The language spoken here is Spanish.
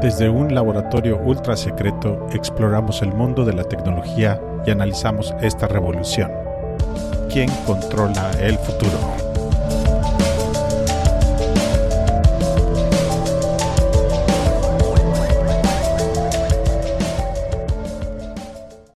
Desde un laboratorio ultra secreto exploramos el mundo de la tecnología y analizamos esta revolución. ¿Quién controla el futuro?